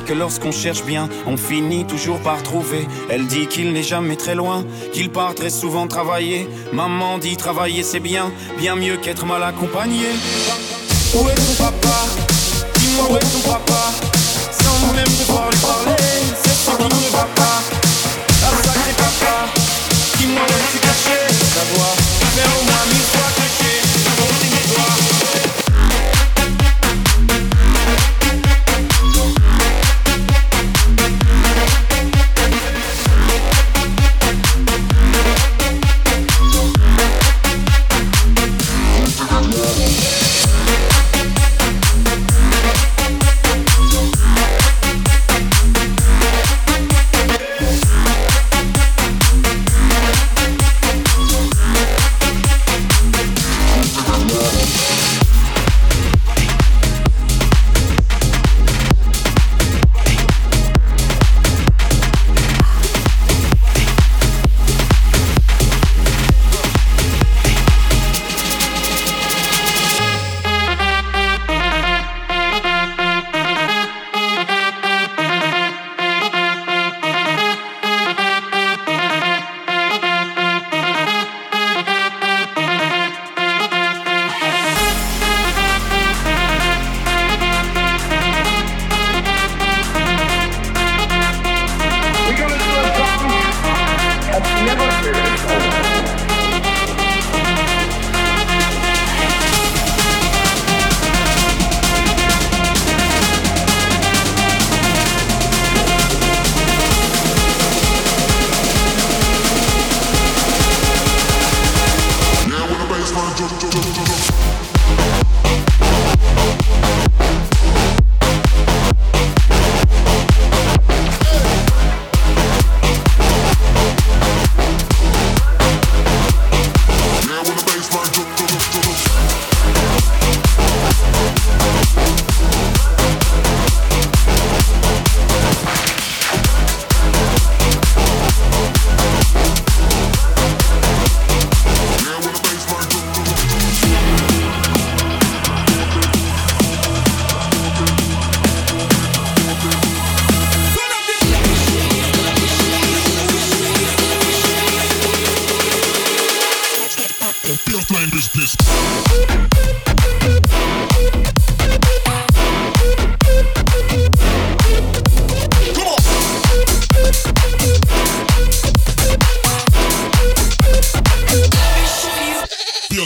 que lorsqu'on cherche bien, on finit toujours par trouver. Elle dit qu'il n'est jamais très loin, qu'il part très souvent travailler. Maman dit travailler c'est bien, bien mieux qu'être mal accompagné. Où est ton papa? Dis-moi où est ton papa? Sans même devoir lui parler, c'est ce qui ne va pas.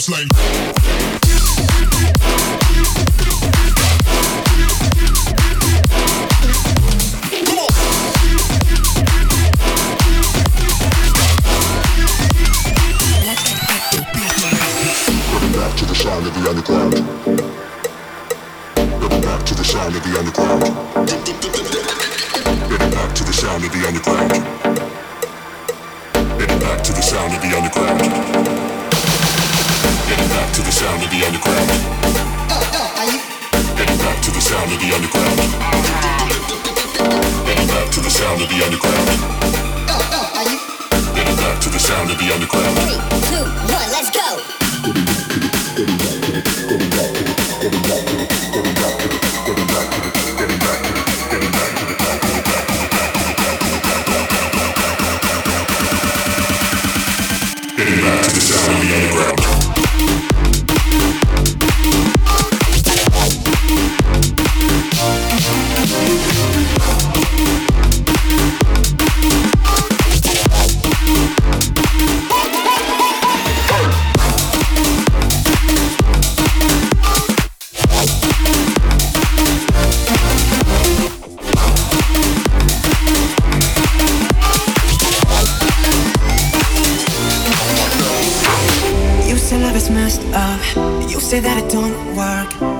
just back to the sound of the underground. Say that it don't work.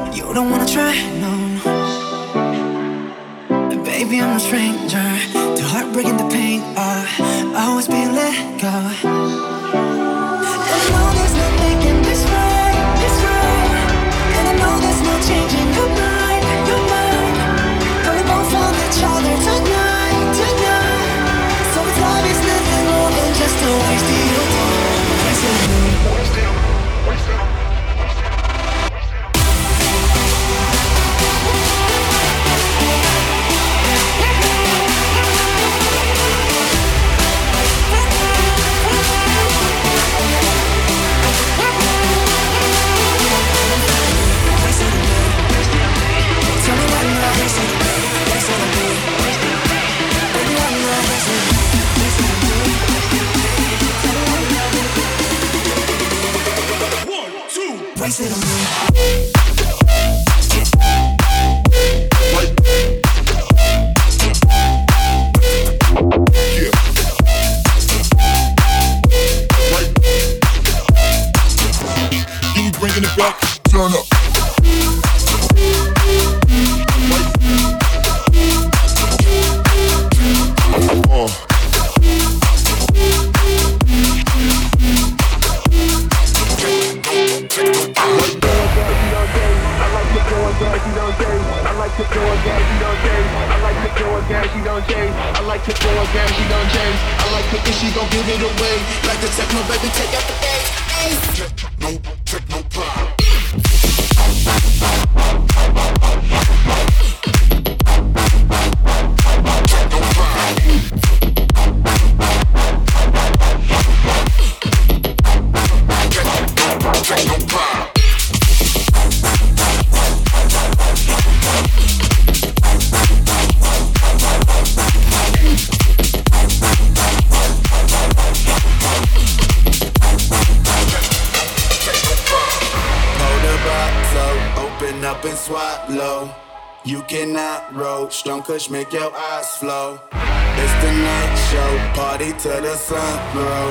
Kush make your eyes flow. It's the night show, party till the sun grow.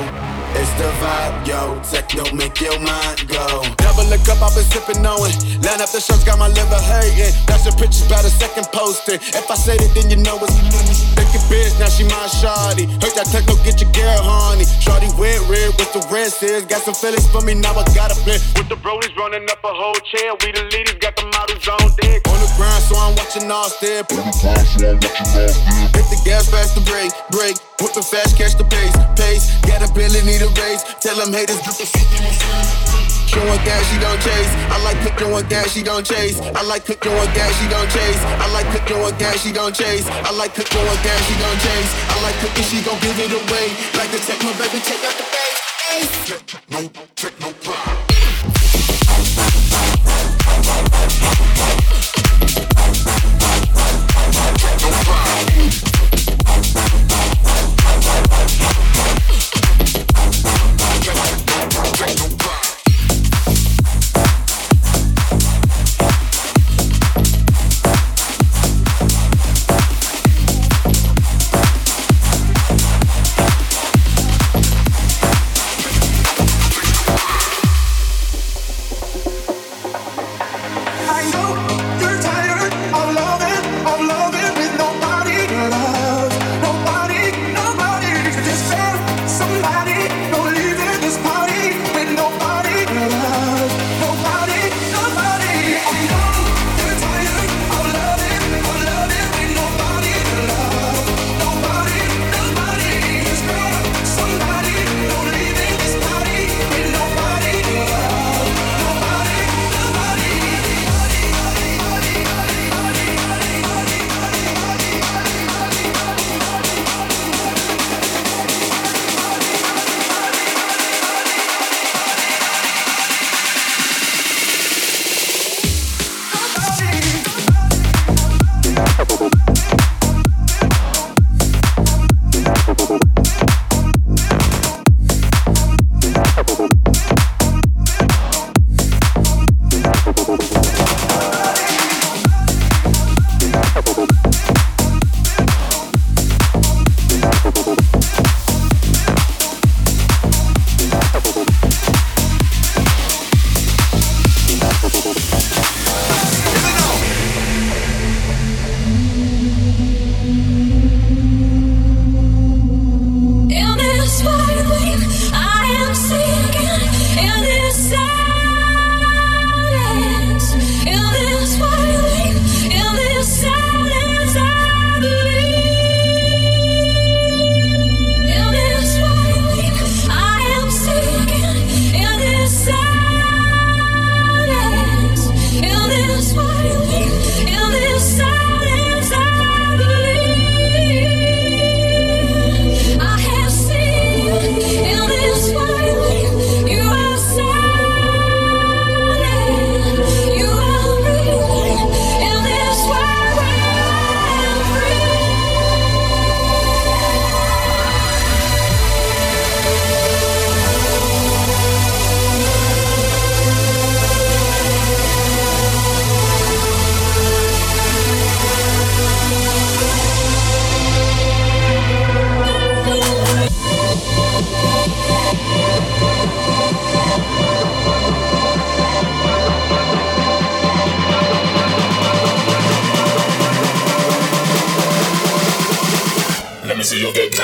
It's the vibe, yo. Techno make your mind go. Never look up, I've been sipping on it. Line up the shows, got my liver hating. That's the pictures by the second posting. If I said it, then you know it's Take bitch, now she my shawty. Heard that techno, get your girl honey. Shawty wet red with the red is. Got some feelings for me, now I gotta play. With the brolies running up a whole chair. We the leaders, got the models on deck. On the grind, so I'm watching all step. Hit the gas, fast to break, break. Whipping fast, catch the pace, pace. Got a Billy, need a race. Tell them haters, drip the Showing gas, she don't chase. I like cooking one gas, she don't chase. I like cooking one gas, she don't chase. I like cooking one gas, she don't chase. I like cooking one gas, she don't chase. I like cooking, she gon' give it away. Like the techno, baby, take out the bass. No, take no pride.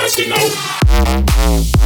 Nasty now.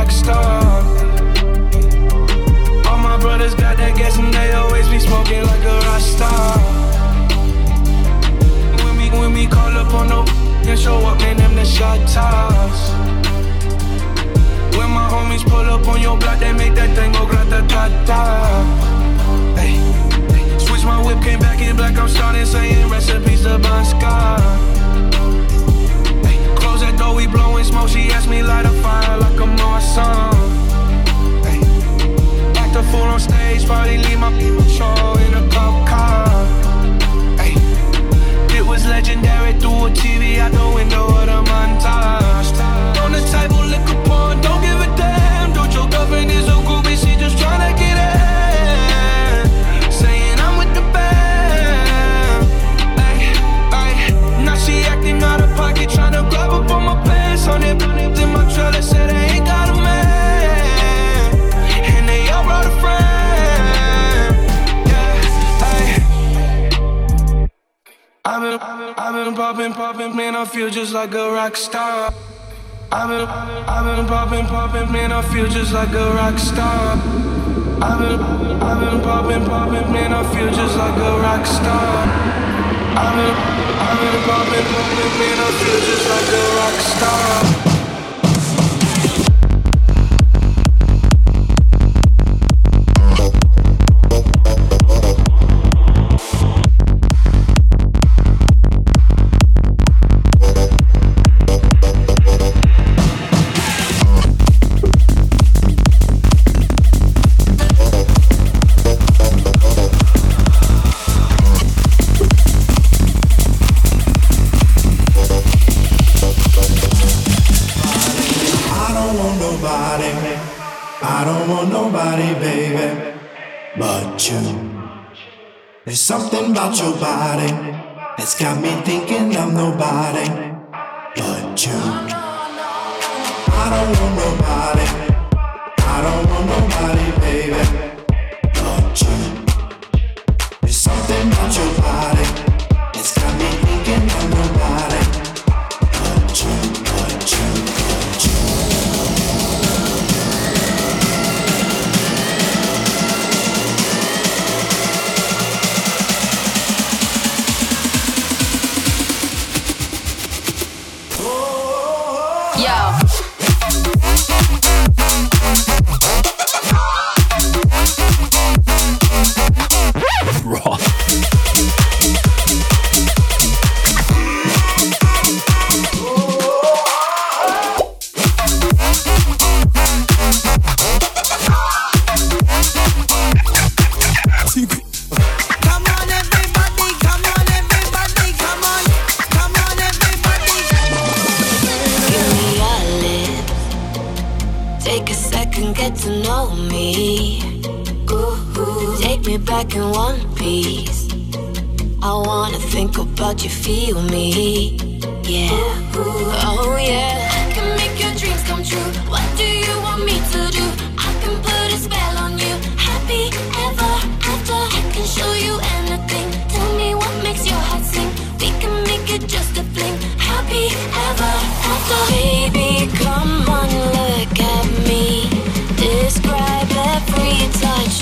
Rock star. All my brothers got that gas and they always be smoking like a rock star. When we, when we call up on no and show up, man, them the shot toss. When my homies pull up on your block, they make that thing go grata ta ta. Switch my whip, came back in black, I'm starting saying recipes to Bon Scott. Blowing smoke. She asked me light a fire like a Morrison. Ay, Act a fool on stage, probably leave my people show in a cop car. Ay, It was legendary through a TV out the window of the montage. On the table, liquor porn, don't give a damn. Dude, your girlfriend I've been, I've been popping, popping, man, I feel just like a rock star. I've been, I've been popping, popping, man, I feel just like a rock star. I've been, I've been popping, popping, man, I feel just like a rock star. I've been, I've been popping, popping, man, I feel just like a rock star.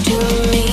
To me.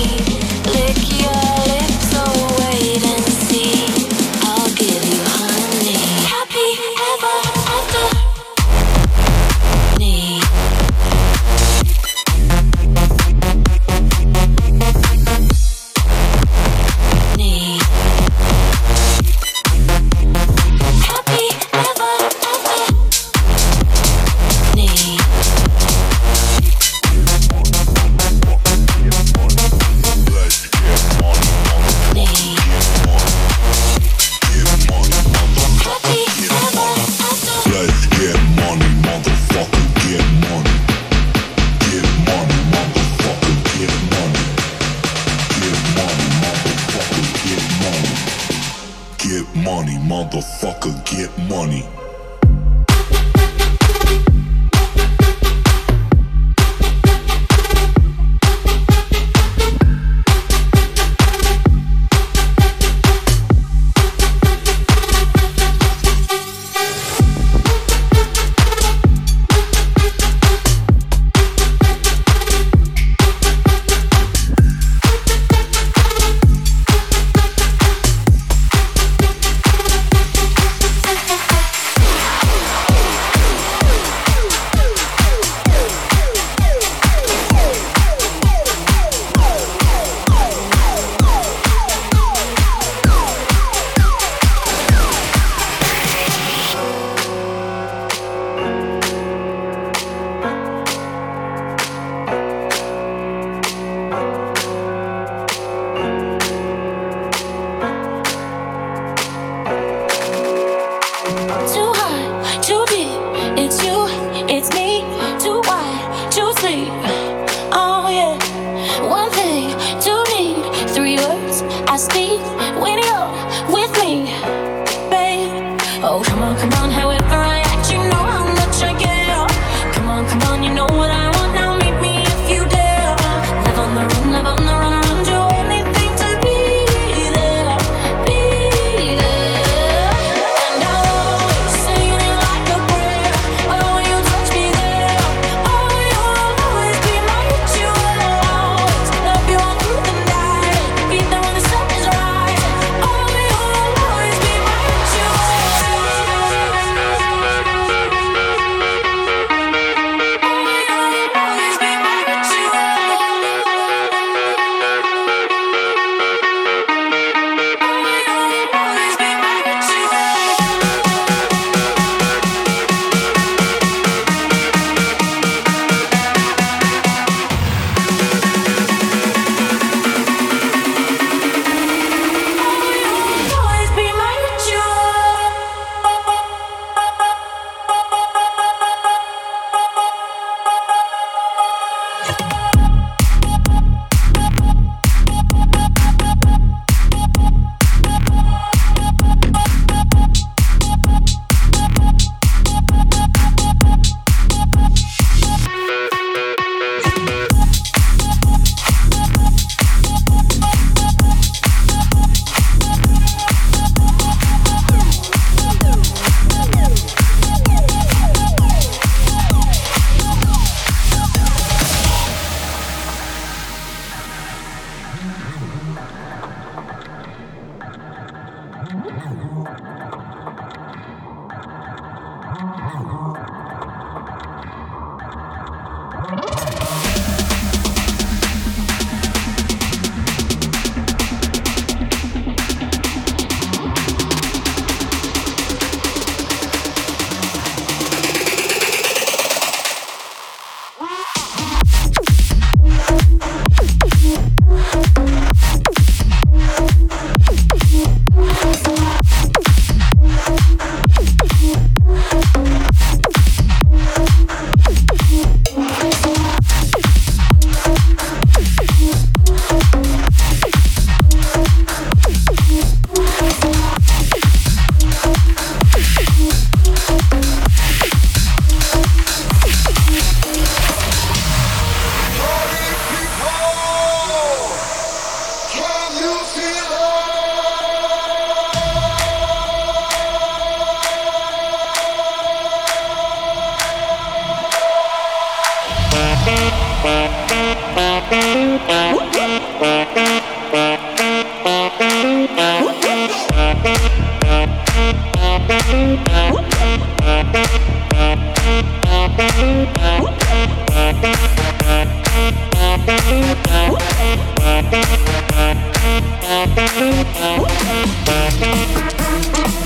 Motherfucker, get money. Thank you.